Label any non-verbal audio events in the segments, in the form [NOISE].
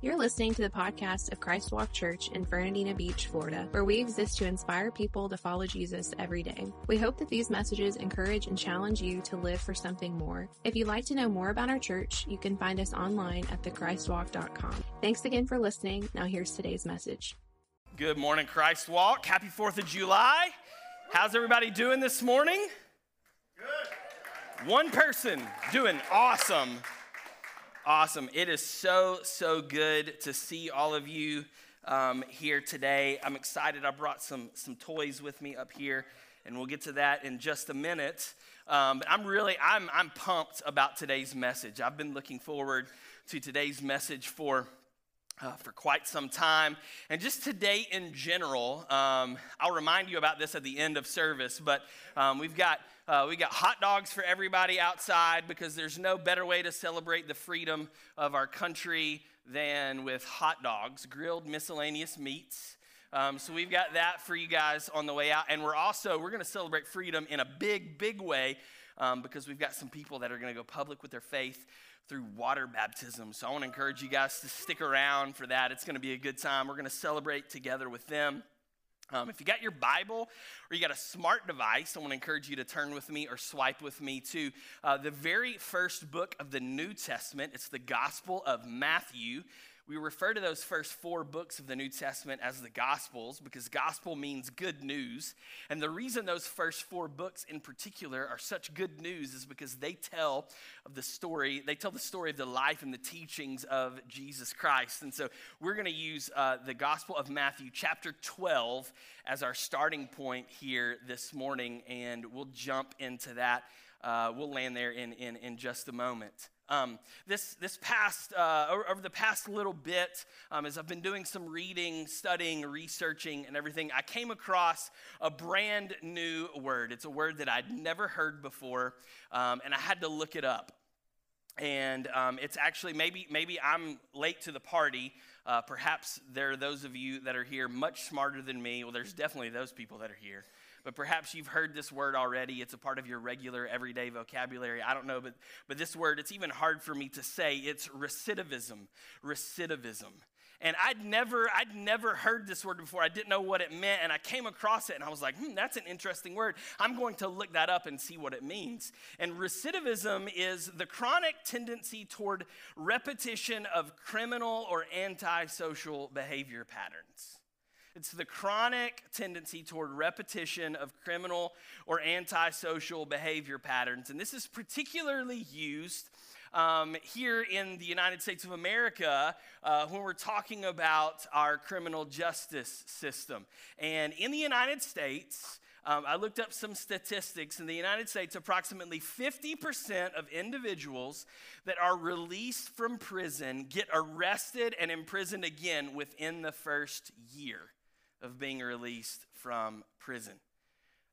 You're listening to the podcast of Christ Walk Church in Fernandina Beach, Florida, where we exist to inspire people to follow Jesus every day. We hope that these messages encourage and challenge you to live for something more. If you'd like to know more about our church, you can find us online at thechristwalk.com. Thanks again for listening. Now here's today's message. Good morning, Christ Walk. Happy 4th of July. How's everybody doing this morning? Good. One person doing awesome. Awesome. It is so, so good to see all of you um, here today. I'm excited. I brought some, some toys with me up here, and we'll get to that in just a minute. Um, but I'm really, I'm, I'm pumped about today's message. I've been looking forward to today's message for uh, for quite some time. And just today in general, um, I'll remind you about this at the end of service, but um, we've got. Uh, we got hot dogs for everybody outside because there's no better way to celebrate the freedom of our country than with hot dogs, grilled miscellaneous meats. Um, so we've got that for you guys on the way out, and we're also we're going to celebrate freedom in a big, big way um, because we've got some people that are going to go public with their faith through water baptism. So I want to encourage you guys to stick around for that. It's going to be a good time. We're going to celebrate together with them. Um, if you got your Bible or you got a smart device, I want to encourage you to turn with me or swipe with me to uh, the very first book of the New Testament. It's the Gospel of Matthew. We refer to those first four books of the New Testament as the Gospels because gospel means good news. And the reason those first four books in particular are such good news is because they tell of the story, they tell the story of the life and the teachings of Jesus Christ. And so we're going to use uh, the Gospel of Matthew, chapter 12, as our starting point here this morning, and we'll jump into that. Uh, we'll land there in, in, in just a moment. Um, this, this past, uh, over the past little bit, um, as I've been doing some reading, studying, researching, and everything, I came across a brand new word. It's a word that I'd never heard before, um, and I had to look it up. And um, it's actually maybe maybe I'm late to the party. Uh, perhaps there are those of you that are here much smarter than me. Well, there's definitely those people that are here but perhaps you've heard this word already. It's a part of your regular everyday vocabulary. I don't know, but, but this word, it's even hard for me to say. It's recidivism. Recidivism. And I'd never, I'd never heard this word before. I didn't know what it meant, and I came across it, and I was like, hmm, that's an interesting word. I'm going to look that up and see what it means. And recidivism is the chronic tendency toward repetition of criminal or antisocial behavior patterns. It's the chronic tendency toward repetition of criminal or antisocial behavior patterns. And this is particularly used um, here in the United States of America uh, when we're talking about our criminal justice system. And in the United States, um, I looked up some statistics. In the United States, approximately 50% of individuals that are released from prison get arrested and imprisoned again within the first year of being released from prison.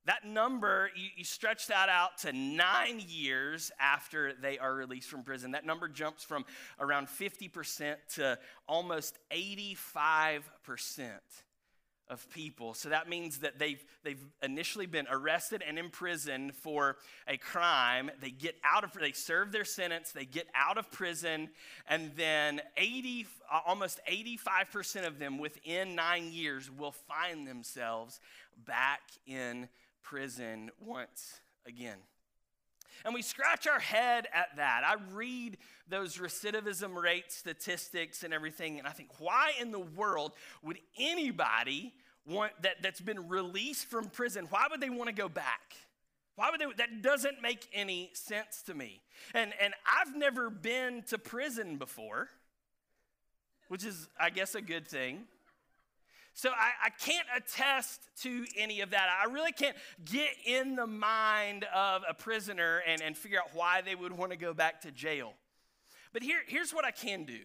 That number, you, you, stretch that out to nine years after they are released from prison. That number jumps from around 50% to almost 85% of people. So that means that they've, they've initially been arrested and imprisoned for a crime. They get out of, they serve their sentence, they get out of prison, and then 80, almost 85% of them within nine years will find themselves back in prison once again. And we scratch our head at that. I read those recidivism rate statistics and everything, and I think, why in the world would anybody want that, that's been released from prison, why would they want to go back? Why would they? That doesn't make any sense to me. And, and I've never been to prison before, which is, I guess, a good thing. So I, I, can't attest to any of that. I really can't get in the mind of a prisoner and, and figure out why they would want to go back to jail. But here, here's what I can do.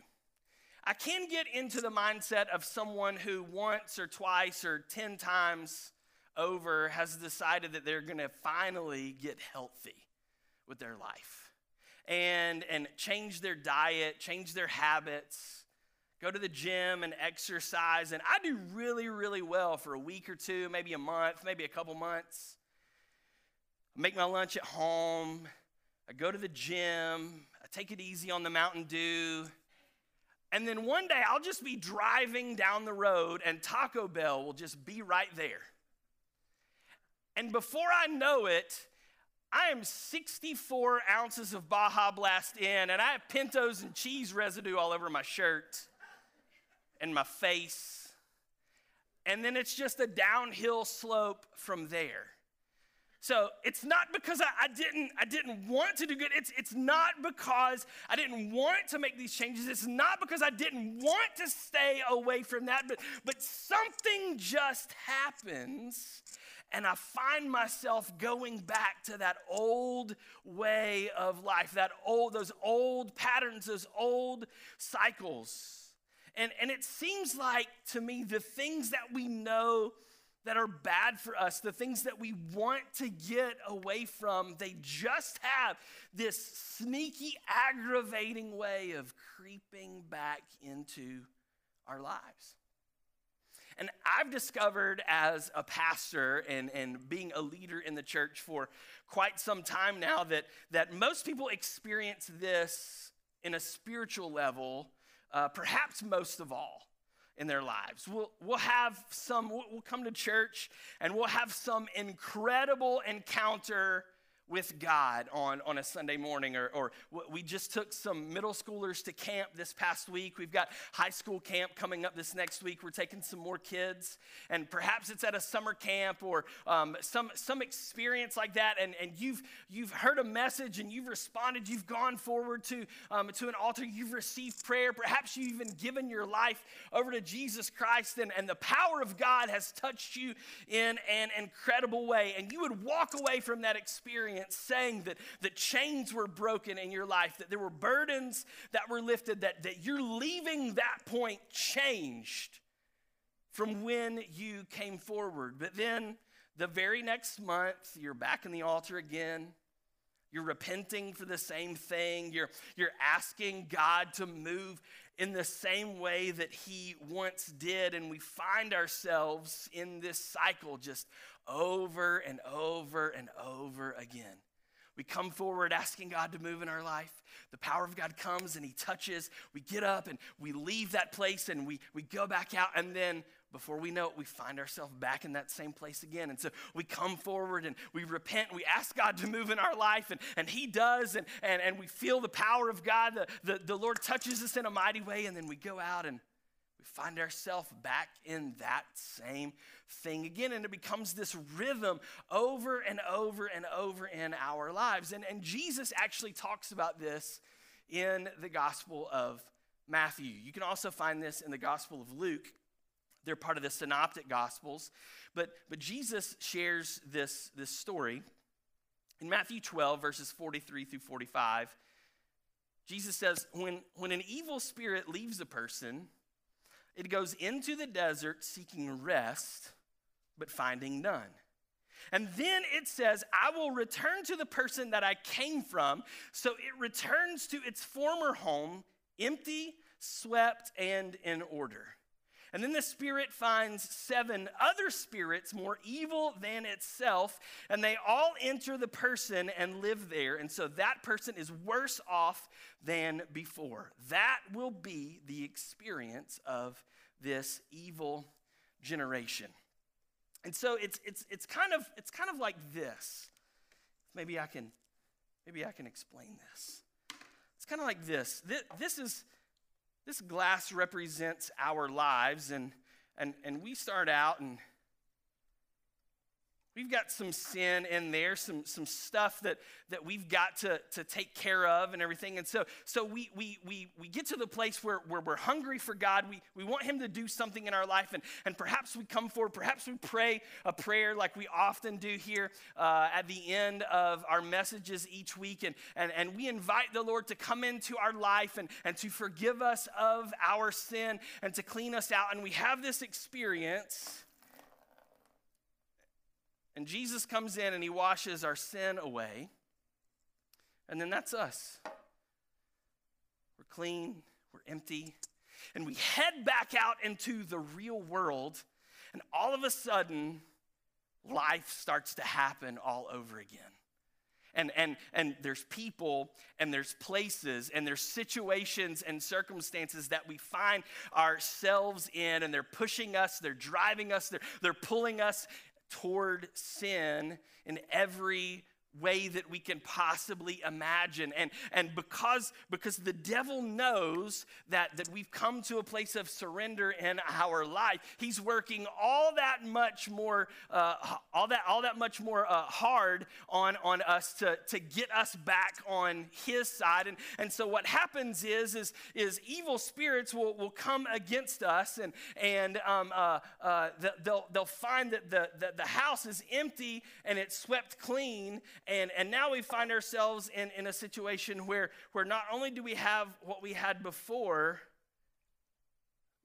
I can get into the mindset of someone who once or twice or 10 times over has decided that they're going to finally get healthy with their life and, and change their diet, change their habits go to the gym and exercise. And I do really, really well for a week or two, maybe a month, maybe a couple months. I make my lunch at home. I go to the gym. I take it easy on the Mountain Dew. And then one day I'll just be driving down the road and Taco Bell will just be right there. And before I know it, I am 64 ounces of Baja Blast in, and I have Pintos and cheese residue all over my shirt and my face. And then it's just a downhill slope from there. So it's not because I, I, didn't I didn't want to do good. It's it's not because I didn't want to make these changes. It's not because I didn't want to stay away from that, but but something just happens and I find myself going back to that old way of life, that old, those old patterns, those old cycles. And, and it seems like to me the things that we know that are bad for us, the things that we want to get away from, they just have this sneaky, aggravating way of creeping back into our lives. And I've discovered as a pastor and, and being a leader in the church for quite some time now that, that most people experience this in a spiritual level, uh, perhaps most of all in their lives. We'll, we'll have some, we'll, we'll come to church and we'll have some incredible encounter with God on, on a Sunday morning, or, or we just took some middle schoolers to camp this past week. We've got high school camp coming up this next week. We're taking some more kids, and perhaps it's at a summer camp or um, some, some experience like that, and, and you've, you've heard a message and you've responded. You've gone forward to, um, to an altar, you've received prayer. Perhaps you've even given your life over to Jesus Christ, and, and the power of God has touched you in an incredible way, and you would walk away from that experience experience saying that, that chains were broken in your life, that there were burdens that were lifted, that, that you're leaving that point changed from when you came forward. But then the very next month, you're back in the altar again. You're repenting for the same thing. You're, you're asking God to move in the same way that He once did. And we find ourselves in this cycle just over and over and over again. We come forward asking God to move in our life. The power of God comes and He touches. We get up and we leave that place and we, we go back out. And then before we know it, we find ourselves back in that same place again. And so we come forward and we repent. And we ask God to move in our life, and, and He does. And, and, and we feel the power of God. The, the, the Lord touches us in a mighty way. And then we go out and we find ourselves back in that same thing again. And it becomes this rhythm over and over and over in our lives. And, and Jesus actually talks about this in the Gospel of Matthew. You can also find this in the Gospel of Luke. They're part of the synoptic gospels. But, but Jesus shares this, this story in Matthew 12, verses 43 through 45. Jesus says, when, when an evil spirit leaves a person, it goes into the desert seeking rest, but finding none. And then it says, I will return to the person that I came from. So it returns to its former home, empty, swept, and in order. And then the spirit finds seven other spirits more evil than itself, and they all enter the person and live there. And so that person is worse off than before. That will be the experience of this evil generation. And so it's, it's, it's, kind of, it's kind of like this. Maybe I can, maybe I can explain this. It's kind of like this. This, this is this glass represents our lives, and, and, and we start out and We've got some sin in there, some, some stuff that, that we've got to, to take care of and everything. And so, so we, we, we, we get to the place where, where we're hungry for God. We, we want Him to do something in our life. And, and perhaps we come forward, perhaps we pray a prayer like we often do here uh, at the end of our messages each week. And, and, and we invite the Lord to come into our life and, and to forgive us of our sin and to clean us out. And we have this experience and Jesus comes in and he washes our sin away. And then that's us. We're clean, we're empty, and we head back out into the real world. And all of a sudden, life starts to happen all over again. And, and, and there's people and there's places and there's situations and circumstances that we find ourselves in, and they're pushing us, they're driving us, they're, they're pulling us toward sin in every way that we can possibly imagine. And and because because the devil knows that that we've come to a place of surrender in our life he's working all that much more uh, all that all that much more uh, hard on on us to to get us back on his side. And and so what happens is is is evil spirits will will come against us and and um, uh, uh they'll they'll find that the, the the house is empty and it's swept clean and, and now we find ourselves in, in a situation where, where not only do we have what we had before,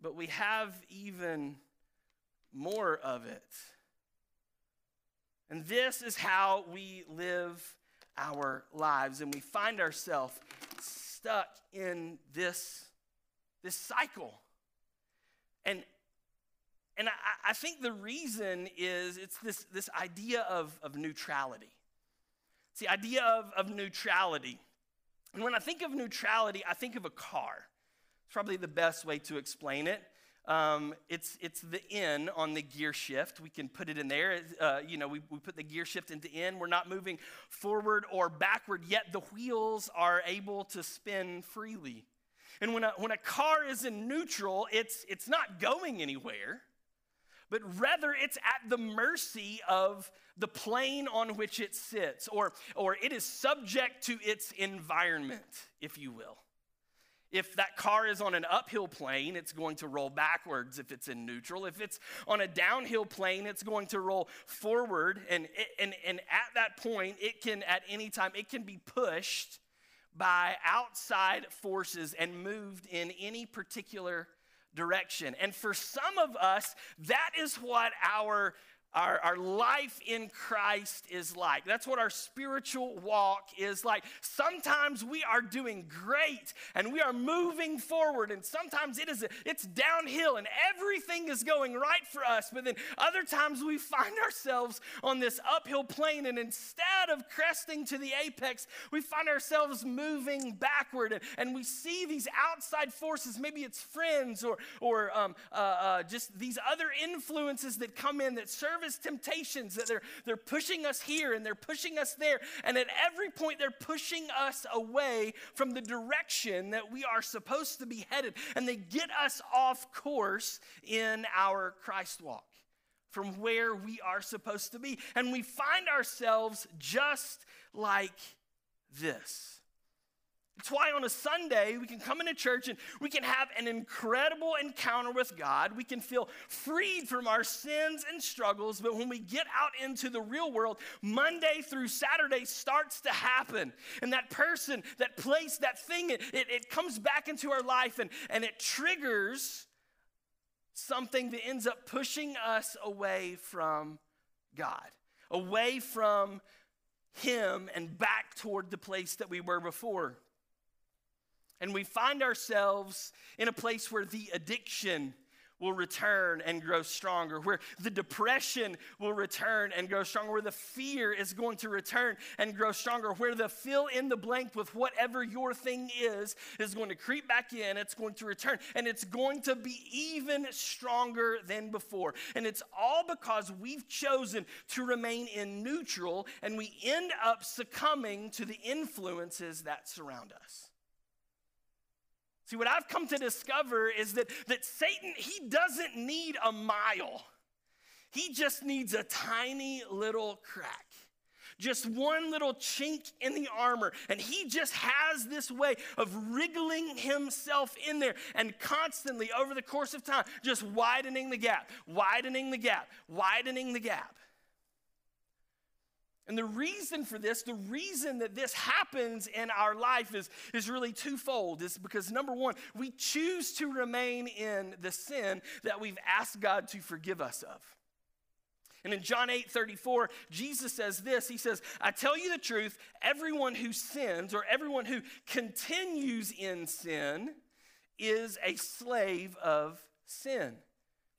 but we have even more of it. And this is how we live our lives. And we find ourselves stuck in this, this cycle. And, and I, I think the reason is it's this, this idea of, of neutrality. It's the idea of, of neutrality. And when I think of neutrality, I think of a car. It's probably the best way to explain it. Um, it's, it's the N on the gear shift. We can put it in there. Uh, you know, we, we put the gear shift into N. We're not moving forward or backward, yet the wheels are able to spin freely. And when a, when a car is in neutral, it's, it's not going anywhere but rather it's at the mercy of the plane on which it sits, or, or it is subject to its environment, if you will. If that car is on an uphill plane, it's going to roll backwards if it's in neutral. If it's on a downhill plane, it's going to roll forward. And, and, and at that point, it can, at any time, it can be pushed by outside forces and moved in any particular direction. And for some of us, that is what our our, our life in Christ is like. That's what our spiritual walk is like. Sometimes we are doing great and we are moving forward, and sometimes it is a, it's downhill and everything is going right for us. But then other times we find [LAUGHS] ourselves on this uphill plane, and instead of cresting to the apex, we find ourselves moving backward, and, and we see these outside forces. Maybe it's friends or or um, uh, uh, just these other influences that come in that serve as temptations that they're, they're pushing us here and they're pushing us there. And at every point, they're pushing us away from the direction that we are supposed to be headed. And they get us off course in our Christ walk from where we are supposed to be. And we find ourselves just like this. It's why on a Sunday we can come into church and we can have an incredible encounter with God. We can feel freed from our sins and struggles. But when we get out into the real world, Monday through Saturday starts to happen. And that person, that place, that thing, it, it, comes back into our life and, and it triggers something that ends up pushing us away from God, away from Him and back toward the place that we were before. And we find ourselves in a place where the addiction will return and grow stronger, where the depression will return and grow stronger, where the fear is going to return and grow stronger, where the fill in the blank with whatever your thing is is going to creep back in, it's going to return, and it's going to be even stronger than before. And it's all because we've chosen to remain in neutral and we end up succumbing to the influences that surround us. See, what I've come to discover is that, that Satan, he doesn't need a mile. He just needs a tiny little crack. Just one little chink in the armor. And he just has this way of wriggling himself in there and constantly, over the course of time, just widening the gap, widening the gap, widening the gap. And the reason for this, the reason that this happens in our life is, is really twofold. Is because number one, we choose to remain in the sin that we've asked God to forgive us of. And in John 8 34, Jesus says this He says, I tell you the truth, everyone who sins or everyone who continues in sin is a slave of sin.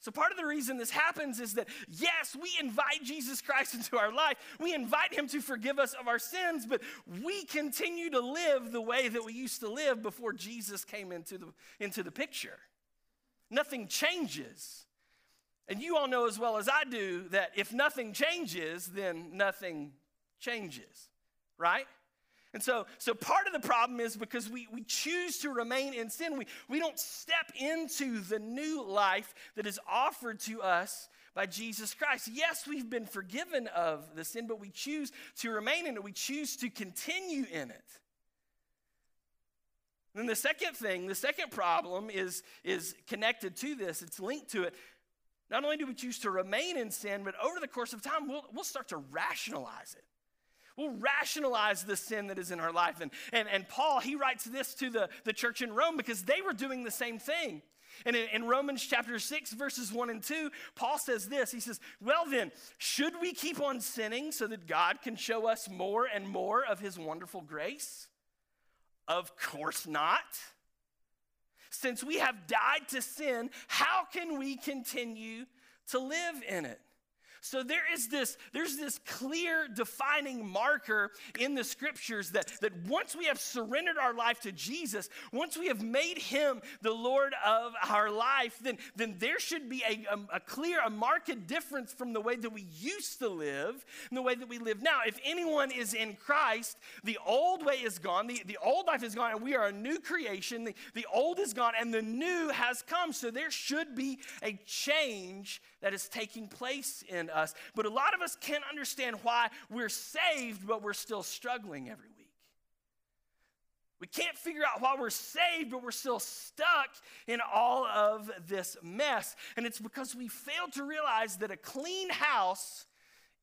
So, part of the reason this happens is that, yes, we invite Jesus Christ [LAUGHS] into our life. We invite him to forgive us of our sins, but we continue to live the way that we used to live before Jesus came into the, into the picture. Nothing changes. And you all know as well as I do that if nothing changes, then nothing changes, right? And so, so part of the problem is because we, we choose to remain in sin, we, we don't step into the new life that is offered to us by Jesus Christ. Yes, we've been forgiven of the sin, but we choose to remain in it. We choose to continue in it. Then the second thing, the second problem is, is connected to this, it's linked to it. Not only do we choose to remain in sin, but over the course of time, we'll, we'll start to rationalize it. We'll rationalize the sin that is in our life. And, and, and Paul, he writes this to the, the church in Rome because they were doing the same thing. And in, in, Romans chapter 6, verses 1 and 2, Paul says this He says, Well, then, should we keep on sinning so that God can show us more and more of his wonderful grace? Of course not. Since we have died to sin, how can we continue to live in it? So there is this, there's this clear defining marker in the scriptures that, that once we have surrendered our life to Jesus, once we have made him the Lord of our life, then, then there should be a, a, a clear, a marked difference from the way that we used to live and the way that we live now. If anyone is in Christ, the old way is gone, the, the old life is gone, and we are a new creation. The, the old is gone, and the new has come. So there should be a change that is taking place in us. But a lot of us can't understand why we're saved, but we're still struggling every week. We can't figure out why we're saved, but we're still stuck in all of this mess. And it's because we fail to realize that a clean house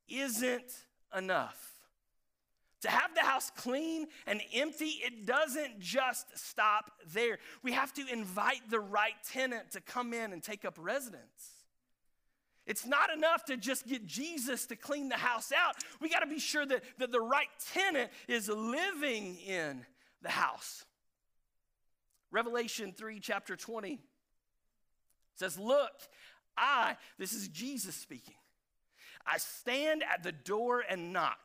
isn't enough. To have the house clean and empty, it doesn't just stop there. We have to invite the right tenant to come in and take up residence. It's not enough to just get Jesus to clean the house out. We got to be sure that, that the right tenant is living in the house. Revelation 3, chapter 20 says, Look, I, this is Jesus speaking, I stand at the door and knock.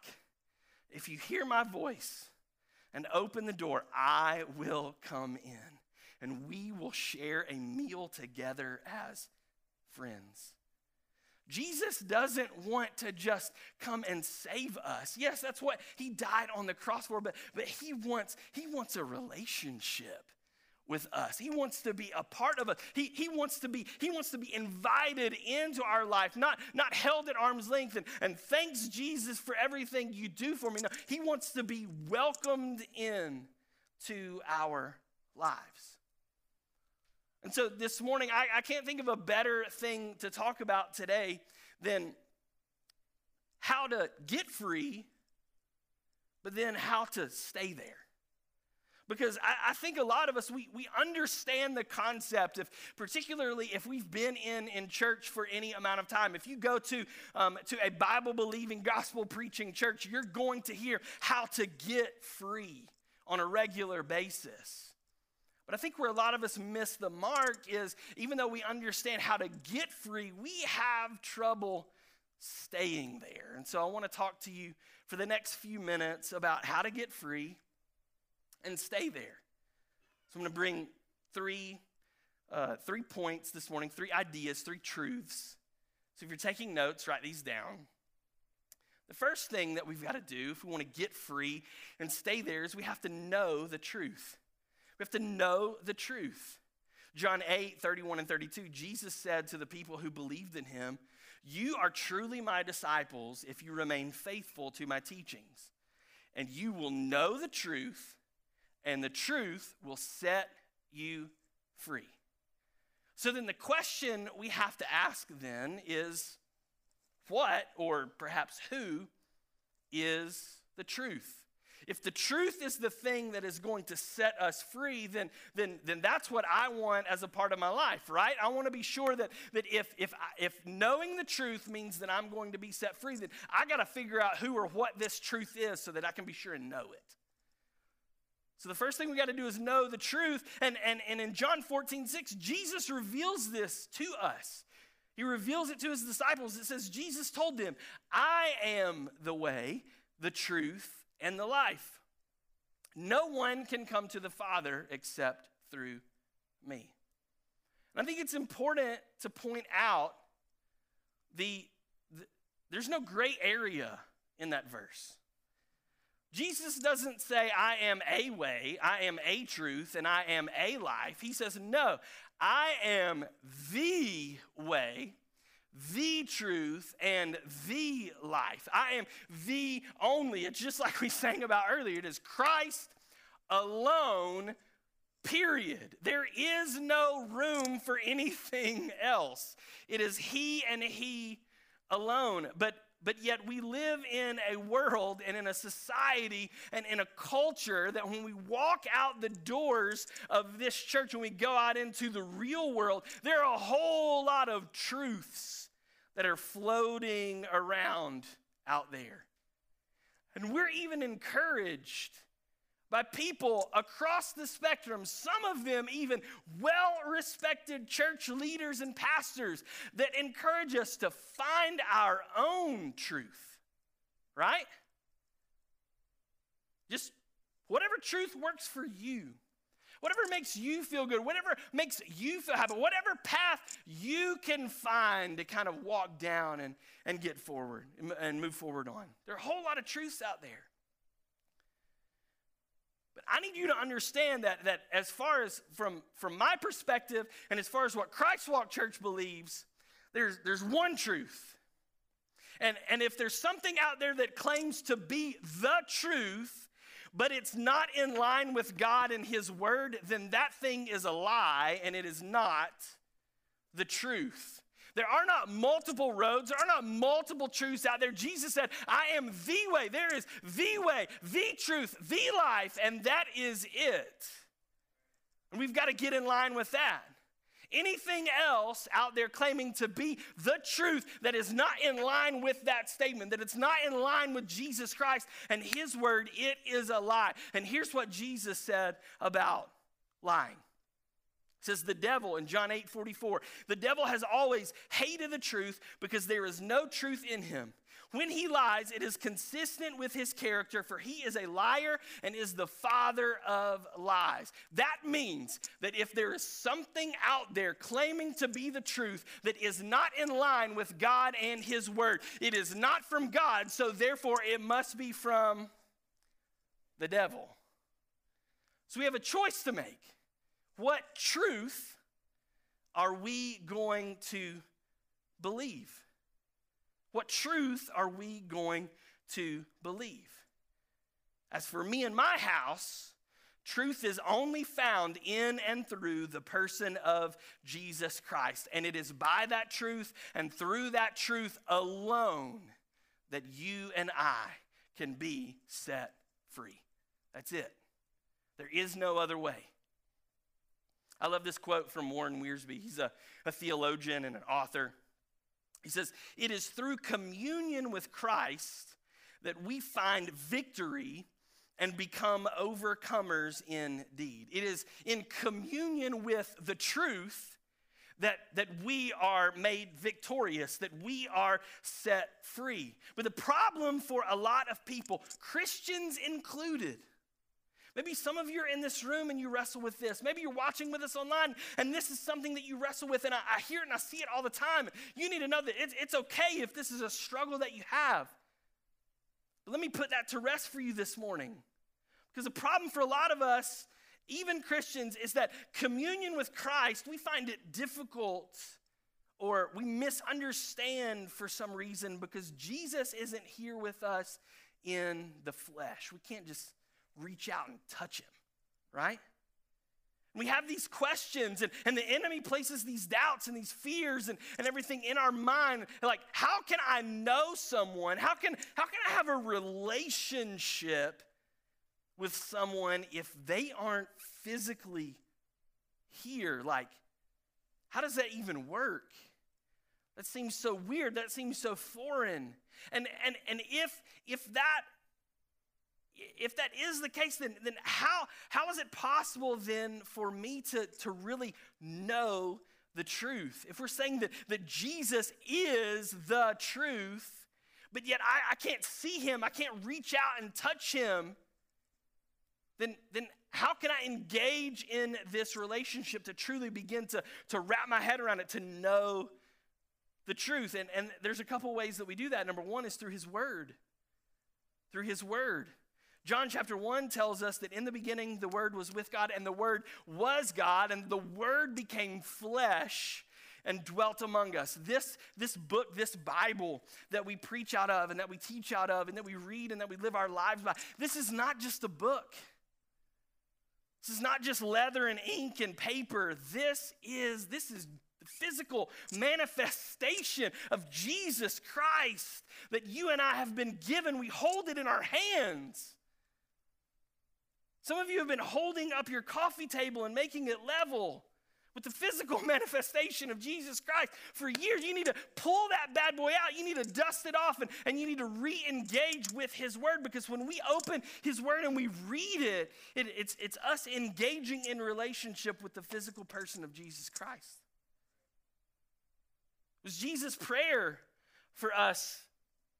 If you hear my voice and open the door, I will come in and we will share a meal together as friends. Jesus doesn't want to just come and save us. Yes, that's what he died on the cross for, but, but he, wants, he wants a relationship with us. He wants to be a part of us. He, he, wants to be, he wants to be invited into our life, not, not held at arm's length and, and thanks Jesus for everything you do for me. No, he wants to be welcomed in to our lives. And so this morning, I, I can't think of a better thing to talk about today than how to get free, but then how to stay there. Because I, I, think a lot of us, we, we understand the concept, of, particularly if we've been in, in church for any amount of time. If you go to, um, to a Bible believing, gospel preaching church, you're going to hear how to get free on a regular basis. But I think where a lot of us miss the mark is even though we understand how to get free, we have trouble staying there. And so I want to talk to you for the next few minutes about how to get free and stay there. So I'm going to bring three, uh, three points this morning, three ideas, three truths. So if you're taking notes, write these down. The first thing that we've got to do if we want to get free and stay there is we have to know the truth. We have to know the truth. John 8, 31 and 32, Jesus said to the people who believed in him, You are truly my disciples if you remain faithful to my teachings. And you will know the truth, and the truth will set you free. So then the question we have to ask then is what, or perhaps who, is the truth? If the truth is the thing that is going to set us free, then, then, then that's what I want as a part of my life, right? I want to be sure that, that if, if, if knowing the truth means that I'm going to be set free, then I got to figure out who or what this truth is so that I can be sure and know it. So the first thing we got to do is know the truth. And, and, and in John 14, 6, Jesus reveals this to us. He reveals it to his disciples. It says, Jesus told them, I am the way, the truth, and the life. No one can come to the Father except through me. And I think it's important to point out the, the there's no gray area in that verse. Jesus doesn't say, I am a way, I am a truth, and I am a life. He says, No, I am the way, the truth, and the life. I am the only. It's just like we sang about earlier. It is Christ alone, period. There is no room for anything else. It is He and He alone. But but yet we live in a world and in a society and in a culture that when we walk out the doors of this church and we go out into the real world, there are a whole lot of truths that are floating around out there. And we're even encouraged by people across the spectrum, some of them even well respected church leaders and pastors that encourage us to find our own truth, right? Just whatever truth works for you. Whatever makes you feel good, whatever makes you feel happy, whatever path you can find to kind of walk down and, and get forward and move forward on. There are a whole lot of truths out there. But I need you to understand that, that as far as from, from my perspective and as far as what Christ Walk Church believes, there's, there's one truth. And, and if there's something out there that claims to be the truth, but it's not in line with God and His Word, then that thing is a lie and it is not the truth. There are not multiple roads, there are not multiple truths out there. Jesus said, I am the way. There is the way, the truth, the life, and that is it. And we've got to get in line with that. Anything else out there claiming to be the truth that is not in line with that statement, that it's not in line with Jesus Christ and His word, it is a lie. And here's what Jesus said about lying says the devil in John 8 44, the devil has always hated the truth because there is no truth in him. When he lies, it is consistent with his character, for he is a liar and is the father of lies. That means that if there is something out there claiming to be the truth that is not in line with God and his word, it is not from God, so therefore it must be from the devil. So we have a choice to make. What truth are we going to believe? What truth are we going to believe? As for me and my house, truth is only found in and through the person of Jesus Christ. And it is by that truth and through that truth alone that you and I can be set free. That's it. There is no other way. I love this quote from Warren Wiersbe. He's a, a theologian and an author. He says, It is through communion with Christ that we find victory and become overcomers indeed. It is in communion with the truth that, that we are made victorious, that we are set free. But the problem for a lot of people, Christians included, Maybe some of you are in this room and you wrestle with this. Maybe you're watching with us online and this is something that you wrestle with, and I, I hear it and I see it all the time. You need to know that it's, it's okay if this is a struggle that you have. But let me put that to rest for you this morning. Because the problem for a lot of us, even Christians, is that communion with Christ, we find it difficult or we misunderstand for some reason because Jesus isn't here with us in the flesh. We can't just reach out and touch him, right? We have these questions, and, and the enemy places these doubts and these fears and, and everything in our mind. Like, how can I know someone? How can, how can I have a relationship with someone if they aren't physically here? Like, how does that even work? That seems so weird. That seems so foreign. And, and, and if, if that if that is the case, then, then how, how is it possible then for me to, to really know the truth, if we're saying that, that Jesus is the truth, but yet I, I can't see him, I can't reach out and touch him, then, then how can I engage in this relationship to truly begin to, to wrap my head around it, to know the truth? And, and there's a couple ways that we do that. Number one is through his word. Through his word. John chapter 1 tells us that in the beginning the Word was with God, and the Word was God, and the Word became flesh and dwelt among us. This, this book, this Bible that we preach out of, and that we teach out of, and that we read, and that we live our lives by, this is not just a book. This is not just leather and ink and paper. This is, this is physical manifestation of Jesus Christ that you and I have been given. We hold it in our hands. Some of you have been holding up your coffee table and making it level with the physical [LAUGHS] manifestation of Jesus Christ for years. You need to pull that bad boy out. You need to dust it off and, and you need to re engage with His Word because when we open His Word and we read it, it it's, it's us engaging in relationship with the physical person of Jesus Christ. It was Jesus' prayer for us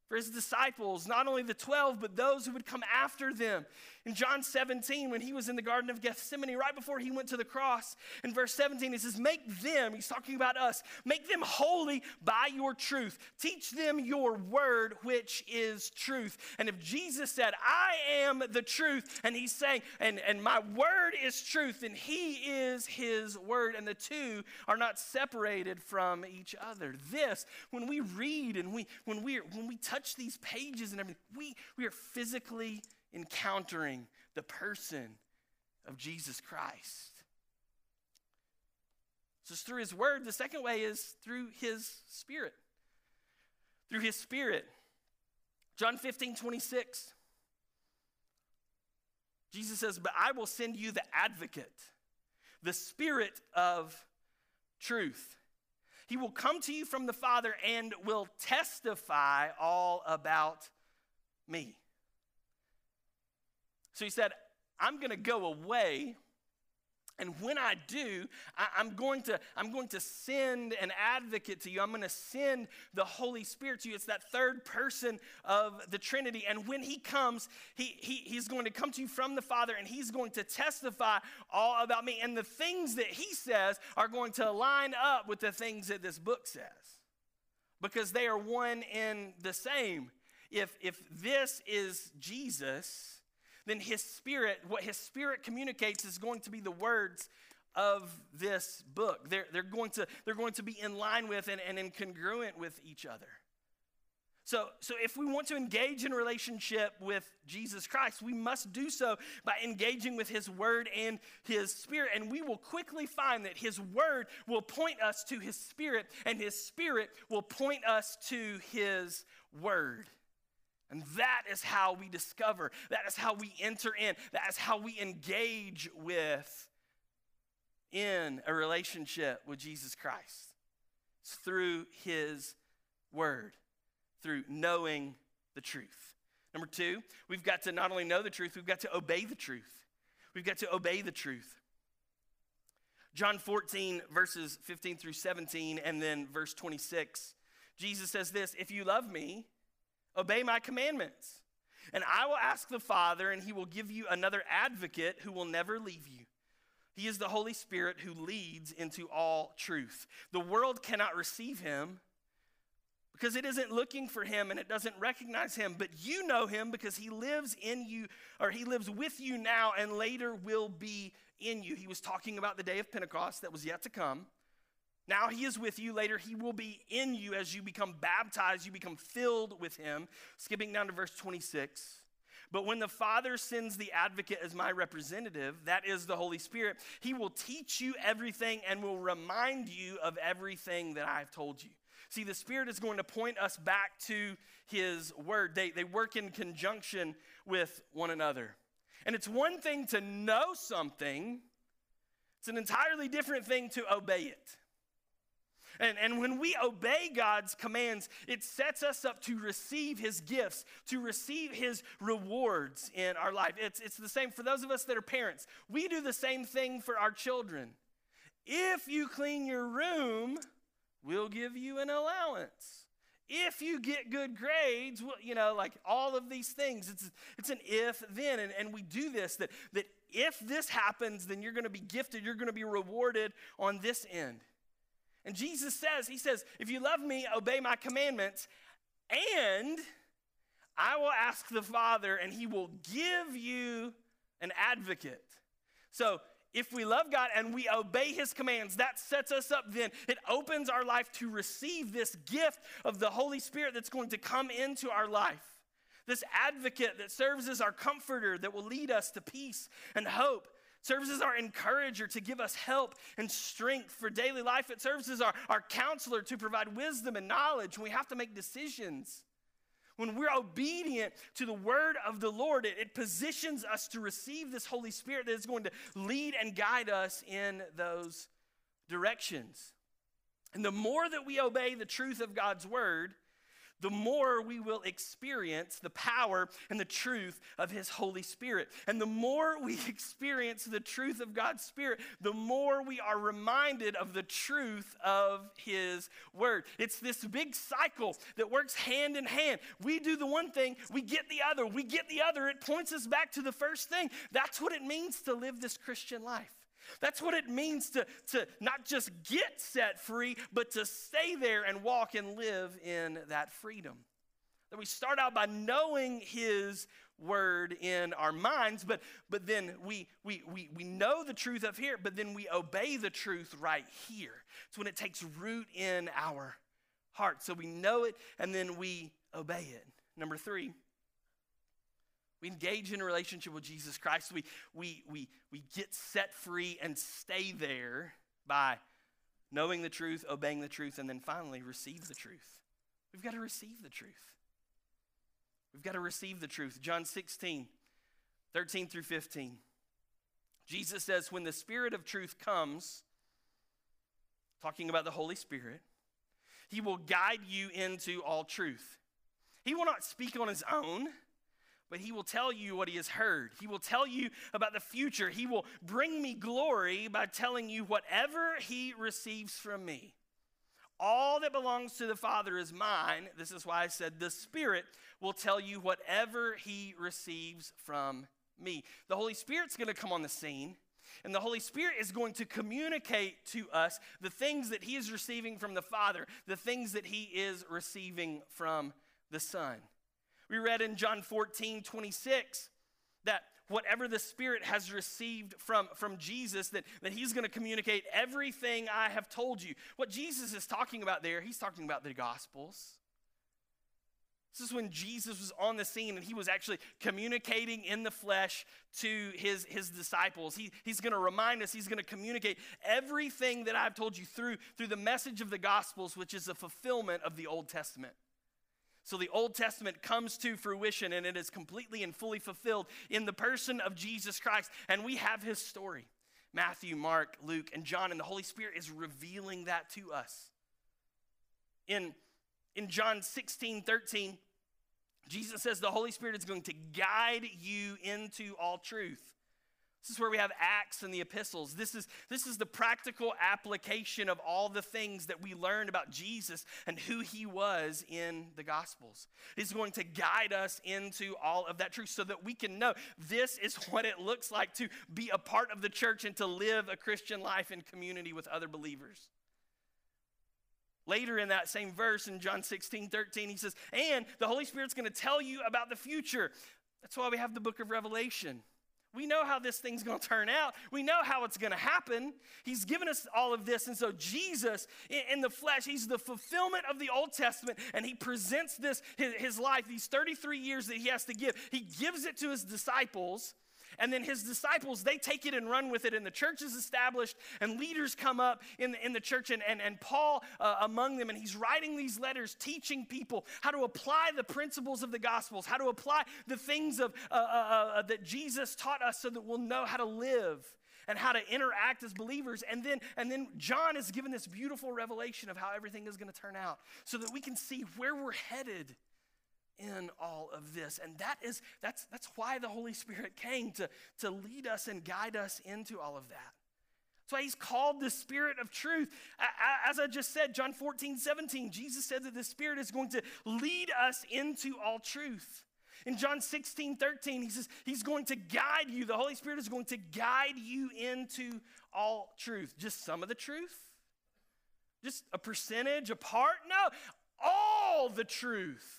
for his disciples, not only the 12, but those who would come after them. In John 17, when he was in the Garden of Gethsemane, right before he went to the cross, in verse 17, he says, Make them, he's talking about us, make them holy by your truth. Teach them your word, which is truth. And if Jesus said, I am the truth, and he's saying, and, and my word is truth, and he is his word, and the two are not separated from each other. This, when we read and we when we when we touch these pages and everything, we, we are physically encountering the person of Jesus Christ. So it's through his word. The second way is through his spirit. Through his spirit. John 15, 26. Jesus says, But I will send you the advocate, the spirit of truth. He will come to you from the Father and will testify all about me. So he said, I'm going to go away. And when I do, I, am going to, I'm going to send an advocate to you. I'm going to send the Holy Spirit to you. It's that third person of the Trinity. And when he comes, he, he, he's going to come to you from the Father and he's going to testify all about me. And the things that he says are going to line up with the things that this book says because they are one in the same. If, if this is Jesus, then his spirit, what his spirit communicates is going to be the words of this book. They're, they're, going, to, they're going to be in line with and, and incongruent with each other. So, so if we want to engage in relationship with Jesus Christ, we must do so by engaging with his word and his spirit. And we will quickly find that his word will point us to his spirit, and his spirit will point us to his word. And that is how we discover, that is how we enter in, that is how we engage with in a relationship with Jesus Christ. It's through his word, through knowing the truth. Number two, we've got to not only know the truth, we've got to obey the truth. We've got to obey the truth. John 14, verses 15 through 17, and then verse 26, Jesus says this If you love me, Obey my commandments. And I will ask the Father, and he will give you another advocate who will never leave you. He is the Holy Spirit who leads into all truth. The world cannot receive him because it isn't looking for him and it doesn't recognize him, but you know him because he lives in you, or he lives with you now and later will be in you. He was talking about the day of Pentecost that was yet to come. Now he is with you. Later he will be in you as you become baptized, you become filled with him. Skipping down to verse 26. But when the Father sends the advocate as my representative, that is the Holy Spirit, he will teach you everything and will remind you of everything that I've told you. See, the Spirit is going to point us back to his word. They, they work in conjunction with one another. And it's one thing to know something, it's an entirely different thing to obey it. And, and when we obey God's commands, it sets us up to receive His gifts, to receive His rewards in our life. It's, it's the same for those of us that are parents. We do the same thing for our children. If you clean your room, we'll give you an allowance. If you get good grades, you know, like all of these things, it's, it's an if then. And, and we do this that, that if this happens, then you're going to be gifted, you're going to be rewarded on this end. And Jesus says, He says, if you love me, obey my commandments, and I will ask the Father, and he will give you an advocate. So if we love God and we obey his commands, that sets us up then. It opens our life to receive this gift of the Holy Spirit that's going to come into our life. This advocate that serves as our comforter that will lead us to peace and hope. As our encourager to give us help and strength for daily life. It services our, our counselor to provide wisdom and knowledge when we have to make decisions. When we're obedient to the word of the Lord, it, it positions us to receive this Holy Spirit that is going to lead and guide us in those directions. And the more that we obey the truth of God's word, the more we will experience the power and the truth of His Holy Spirit. And the more we [LAUGHS] experience the truth of God's Spirit, the more we are reminded of the truth of His Word. It's this big cycle that works hand in hand. We do the one thing, we get the other, we get the other. It points us back to the first thing. That's what it means to live this Christian life. That's what it means to, to not just get set free, but to stay there and walk and live in that freedom. That we start out by knowing His word in our minds, but, but then we, we, we, we know the truth of here, but then we obey the truth right here. It's when it takes root in our heart. So we know it and then we obey it. Number three, we engage in a relationship with Jesus Christ. We, we, we, we get set free and stay there by knowing the truth, obeying the truth, and then finally receive the truth. We've got to receive the truth. We've got to receive the truth. John 16, 13 through 15. Jesus says, When the Spirit of truth comes, talking about the Holy Spirit, he will guide you into all truth. He will not speak on his own but he will tell you what he has heard. He will tell you about the future. He will bring me glory by telling you whatever he receives from me. All that belongs to the Father is mine. This is why I said the Spirit will tell you whatever he receives from me. The Holy Spirit's going to come on the scene. And the Holy Spirit is going to communicate to us the things that He is receiving from the Father, the things that He is receiving from the Son. We read in John 14, 26 that whatever the Spirit has received from, from Jesus, that, that He's going to communicate everything I have told you. What Jesus is talking about there, He's talking about the Gospels. This is when Jesus was on the scene and he was actually communicating in the flesh to his, his disciples. He, he's going to remind us, he's going to communicate everything that I've told you through, through the message of the Gospels, which is a fulfillment of the Old Testament. So the Old Testament comes to fruition and it is completely and fully fulfilled in the person of Jesus Christ. And we have his story Matthew, Mark, Luke, and John. And the Holy Spirit is revealing that to us. In, in John 16 13, Jesus says the Holy Spirit is going to guide you into all truth. This is where we have Acts and the epistles. This is, this is the practical application of all the things that we learned about Jesus and who he was in the Gospels. He's going to guide us into all of that truth so that we can know this is what it looks like to be a part of the church and to live a Christian life in community with other believers. Later in that same verse in John 16, 13, he says, And the Holy Spirit's going to tell you about the future. That's why we have the book of Revelation. We know how this thing's going to turn out. We know how it's going to happen. He's given us all of this. And so, Jesus in, the flesh, he's the fulfillment of the Old Testament. And he presents this, his, life, these 33 years that he has to give. He gives it to his disciples. And then his disciples, they take it and run with it, and the church is established, and leaders come up in the, in the church, and, and, and Paul uh, among them, and he's writing these letters teaching people how to apply the principles of the Gospels, how to apply the things of, uh, uh, uh, that Jesus taught us so that we'll know how to live and how to interact as believers. And then, and then John is given this beautiful revelation of how everything is going to turn out so that we can see where we're headed in all of this. And that is that's that's why the Holy Spirit came to, to lead us and guide us into all of that. That's why he's called the Spirit of truth. As I just said, John 14, 17, Jesus said that the Spirit is going to lead us into all truth. In John 16, 13, he says he's going to guide you. The Holy Spirit is going to guide you into all truth. Just some of the truth? Just a percentage, a part? No, all the truth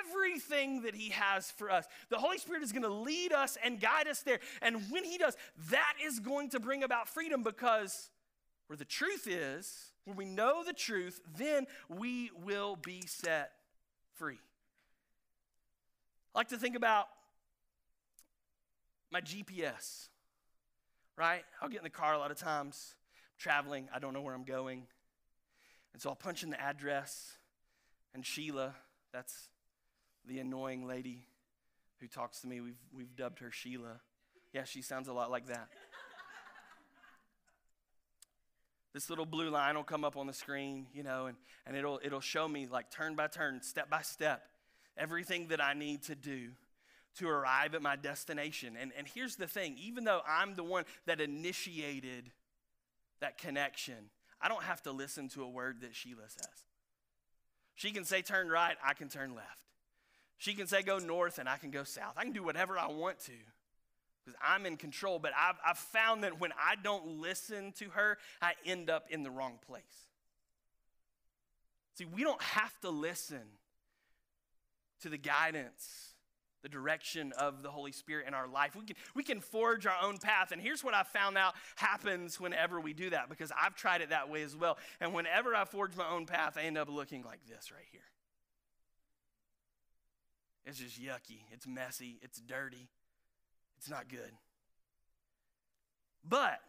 everything that He has for us. The Holy Spirit is going to lead us and guide us there. And when He does, that is going to bring about freedom because where the truth is, when we know the truth, then we will be set free. I like to think about my GPS, right? I'll get in the car a lot of times, traveling, I don't know where I'm going. And so I'll punch in the address, and Sheila, that's the annoying lady who talks to me. We've, we've dubbed her Sheila. Yeah, she sounds a lot like that. this little blue line will come up on the screen, you know, and, and it'll, it'll show me like turn by turn, step by step, everything that I need to do to arrive at my destination. And, and here's the thing even though I'm the one that initiated that connection, I don't have to listen to a word that Sheila says. She can say turn right, I can turn left. She can say go north and I can go south. I can do whatever I want to because I'm in control. But I've, I've found that when I don't listen to her, I end up in the wrong place. See, we don't have to listen to the guidance, the direction of the Holy Spirit in our life. We can, we can forge our own path. And here's what I found out happens whenever we do that because I've tried it that way as well. And whenever I forge my own path, I end up looking like this right here. It's just yucky. It's messy. It's dirty. It's not good. But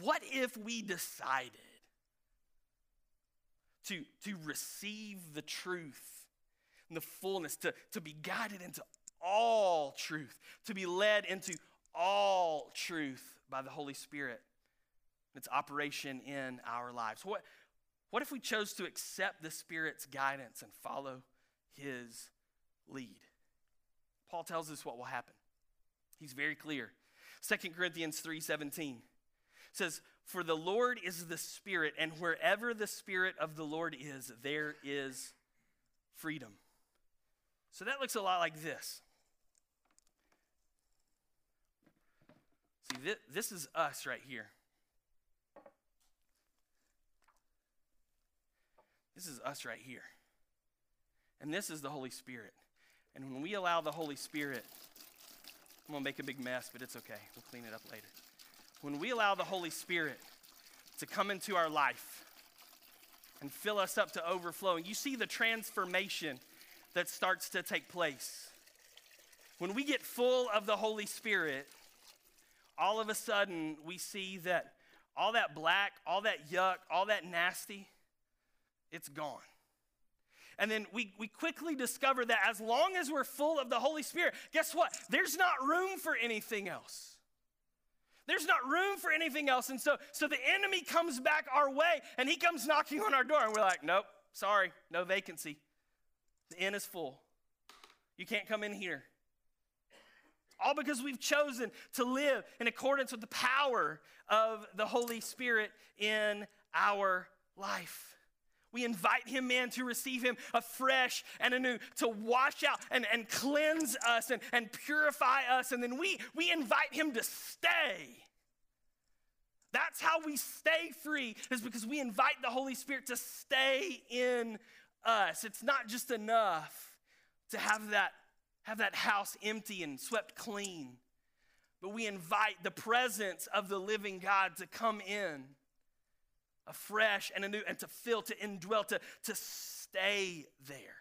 what if we decided to, to receive the truth and the fullness, to, to be guided into all truth, to be led into all truth by the Holy Spirit, its operation in our lives? What, what if we chose to accept the Spirit's guidance and follow his lead. Paul tells us what will happen. He's very clear. 2 Corinthians 3:17 says, "For the Lord is the Spirit, and wherever the Spirit of the Lord is, there is freedom." So that looks a lot like this. See, this is us right here. This is us right here. And this is the Holy Spirit. And when we allow the Holy Spirit, I'm going to make a big mess, but it's okay. We'll clean it up later. When we allow the Holy Spirit to come into our life and fill us up to overflowing, you see the transformation that starts to take place. When we get full of the Holy Spirit, all of a sudden we see that all that black, all that yuck, all that nasty, it's gone. And then we, we quickly discover that as long as we're full of the Holy Spirit, guess what? There's not room for anything else. There's not room for anything else. And so, so the enemy comes back our way and he comes knocking on our door. And we're like, nope, sorry, no vacancy. The inn is full. You can't come in here. All because we've chosen to live in accordance with the power of the Holy Spirit in our life. We invite him in to receive him afresh and anew, to wash out and, and cleanse us and, and purify us. And then we, we invite him to stay. That's how we stay free, is because we invite the Holy Spirit to stay in us. It's not just enough to have that, have that house empty and swept clean, but we invite the presence of the living God to come in afresh and anew and to fill, to indwell, to, to stay there.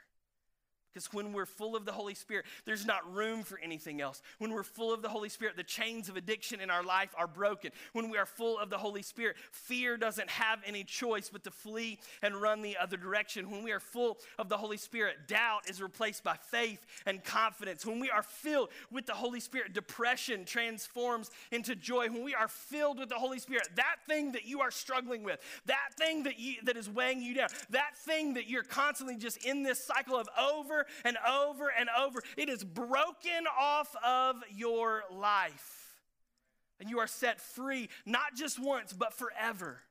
Because when we're full of the Holy Spirit, there's not room for anything else. When we're full of the Holy Spirit, the chains of addiction in our life are broken. When we are full of the Holy Spirit, fear doesn't have any choice but to flee and run the other direction. When we are full of the Holy Spirit, doubt is replaced by faith and confidence. When we are filled with the Holy Spirit, depression transforms into joy. When we are filled with the Holy Spirit, that thing that you are struggling with, that thing that, you, that is weighing you down, that thing that you're constantly just in this cycle of over and over and over. It is broken off of your life And you are set free, not just once, but forever.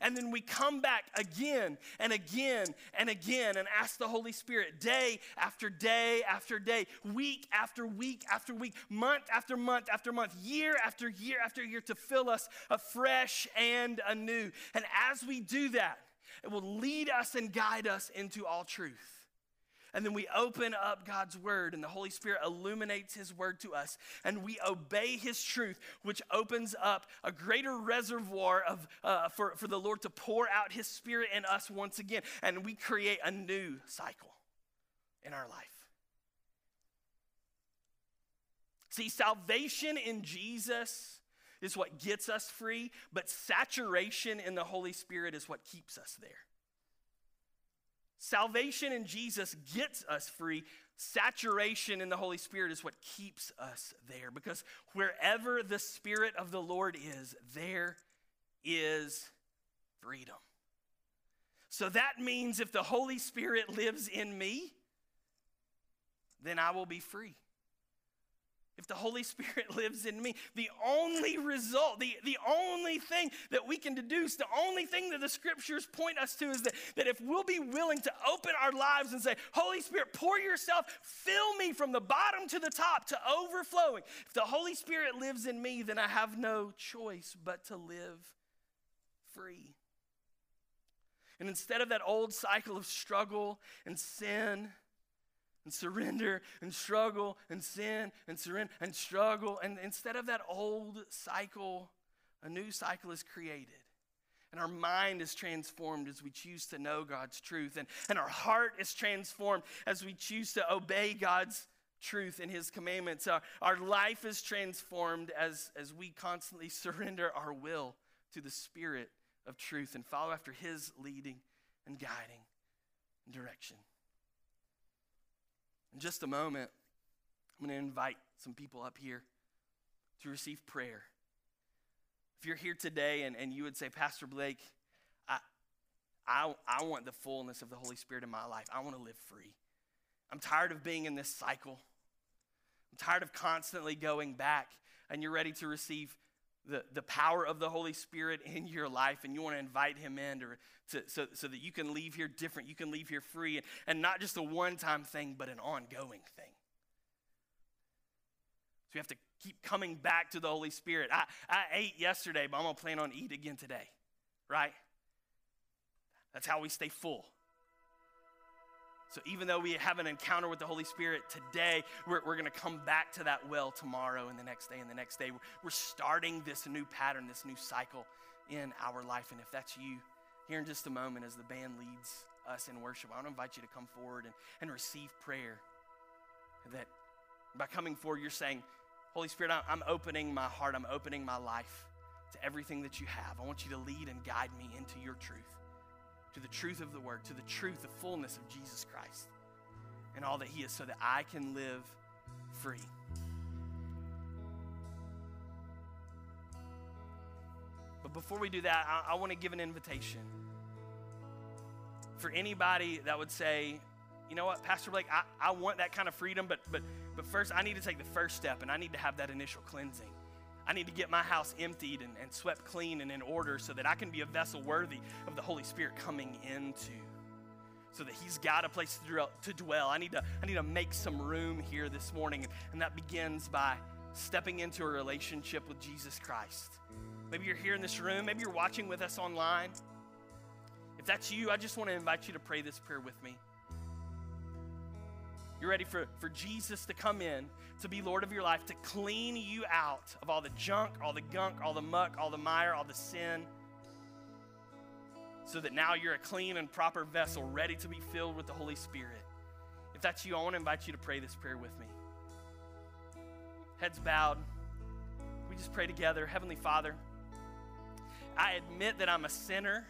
And then we come back again and again and again and ask the Holy Spirit day after day after day, week after week after week, month after month after month, year after year after year to fill us afresh and anew. And as we do that, it will lead us and guide us into all truth. And then we open up God's word, and the Holy Spirit illuminates his word to us, and we obey his truth, which opens up a greater reservoir of, uh, for, for the Lord to pour out his spirit in us once again. And we create a new cycle in our life. See, salvation in Jesus is what gets us free, but saturation in the Holy Spirit is what keeps us there. Salvation in Jesus gets us free. Saturation in the Holy Spirit is what keeps us there because wherever the Spirit of the Lord is, there is freedom. So that means if the Holy Spirit lives in me, then I will be free if the Holy Spirit [LAUGHS] lives in me, the only result, the, the only thing that we can deduce, the only thing that the scriptures point us to is that, that if we'll be willing to open our lives and say, Holy Spirit, pour yourself, fill me from the bottom to the top to overflowing. If the Holy Spirit lives in me, then I have no choice but to live free. And instead of that old cycle of struggle and sin, and surrender and struggle and sin and surrender and struggle. And instead of that old cycle, a new cycle is created. And our mind is transformed as we choose to know God's truth. And, and our heart is transformed as we choose to obey God's truth and His commandments. Our, our life is transformed as, as we constantly [LAUGHS] surrender our will to the Spirit of truth and follow after His leading and guiding and direction. In just a moment, I'm going to invite some people up here to receive prayer. If you're here today and, and you would say, Pastor Blake, I, I, I want the fullness of the Holy Spirit in my life, I want to live free. I'm tired of being in this cycle. I'm tired of constantly going back, and you're ready to receive the, the power of the Holy Spirit in your life and you want to invite him in to, to, so, so that you can leave here different, you can leave here free, and, and not just a one time thing, but an ongoing thing. So we have to keep coming back to the Holy Spirit. I, I ate yesterday, but I'm going to plan on eat again today, right? That's how we stay full. So even though we have an encounter with the Holy Spirit today, we're, we're going to come back to that well tomorrow and the next day and the next day. We're starting this new pattern, this new cycle in our life. And if that's you, here in just a moment as the band leads us in worship, I want to invite you to come forward and, and receive prayer. That by coming forward, you're saying, Holy Spirit, I'm opening my heart, I'm opening my life to everything that you have. I want you to lead and guide me into your truth to the truth of the word, to the truth, the fullness of Jesus Christ and all that he is, so that I can live free. But before we do that, I, I want to give an invitation for anybody that would say, you know what, Pastor Blake, I, I want that kind of freedom, but, but, but first I need to take the first step and I need to have that initial cleansing. I need to get my house emptied and, and swept clean and in order so that I can be a vessel worthy of the Holy Spirit coming into. So that He's got a place to dwell. I need to, I need to make some room here this morning. And that begins by stepping into a relationship with Jesus Christ. Maybe you're here in this room, maybe you're watching with us online. If that's you, I just want to invite you to pray this prayer with me. You're ready for, for Jesus to come in, to be Lord of your life, to clean you out of all the junk, all the gunk, all the muck, all the mire, all the sin, so that now you're a clean and proper vessel, ready to be filled with the Holy Spirit. If that's you, I want to invite you to pray this prayer with me. Heads bowed. We just pray together. Heavenly Father, I admit that I'm a sinner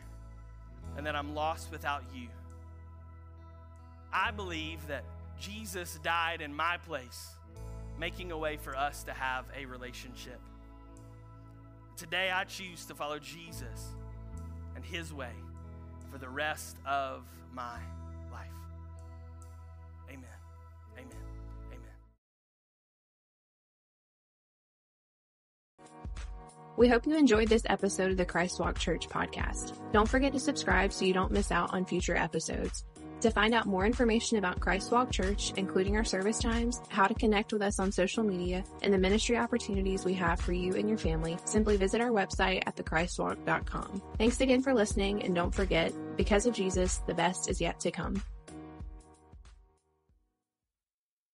and that I'm lost without you. I believe that Jesus died in my place, making a way for us to have a relationship. Today, I choose to follow Jesus and his way for the rest of my life. Amen. Amen. Amen. We hope you enjoyed this episode of the Christ Walk Church podcast. Don't forget to subscribe so you don't miss out on future episodes. To find out more information about Christ Walk Church, including our service times, how to connect with us on social media, and the ministry opportunities we have for you and your family, simply visit our website at thechristwalk.com. Thanks again for listening, and don't forget, because of Jesus, the best is yet to come.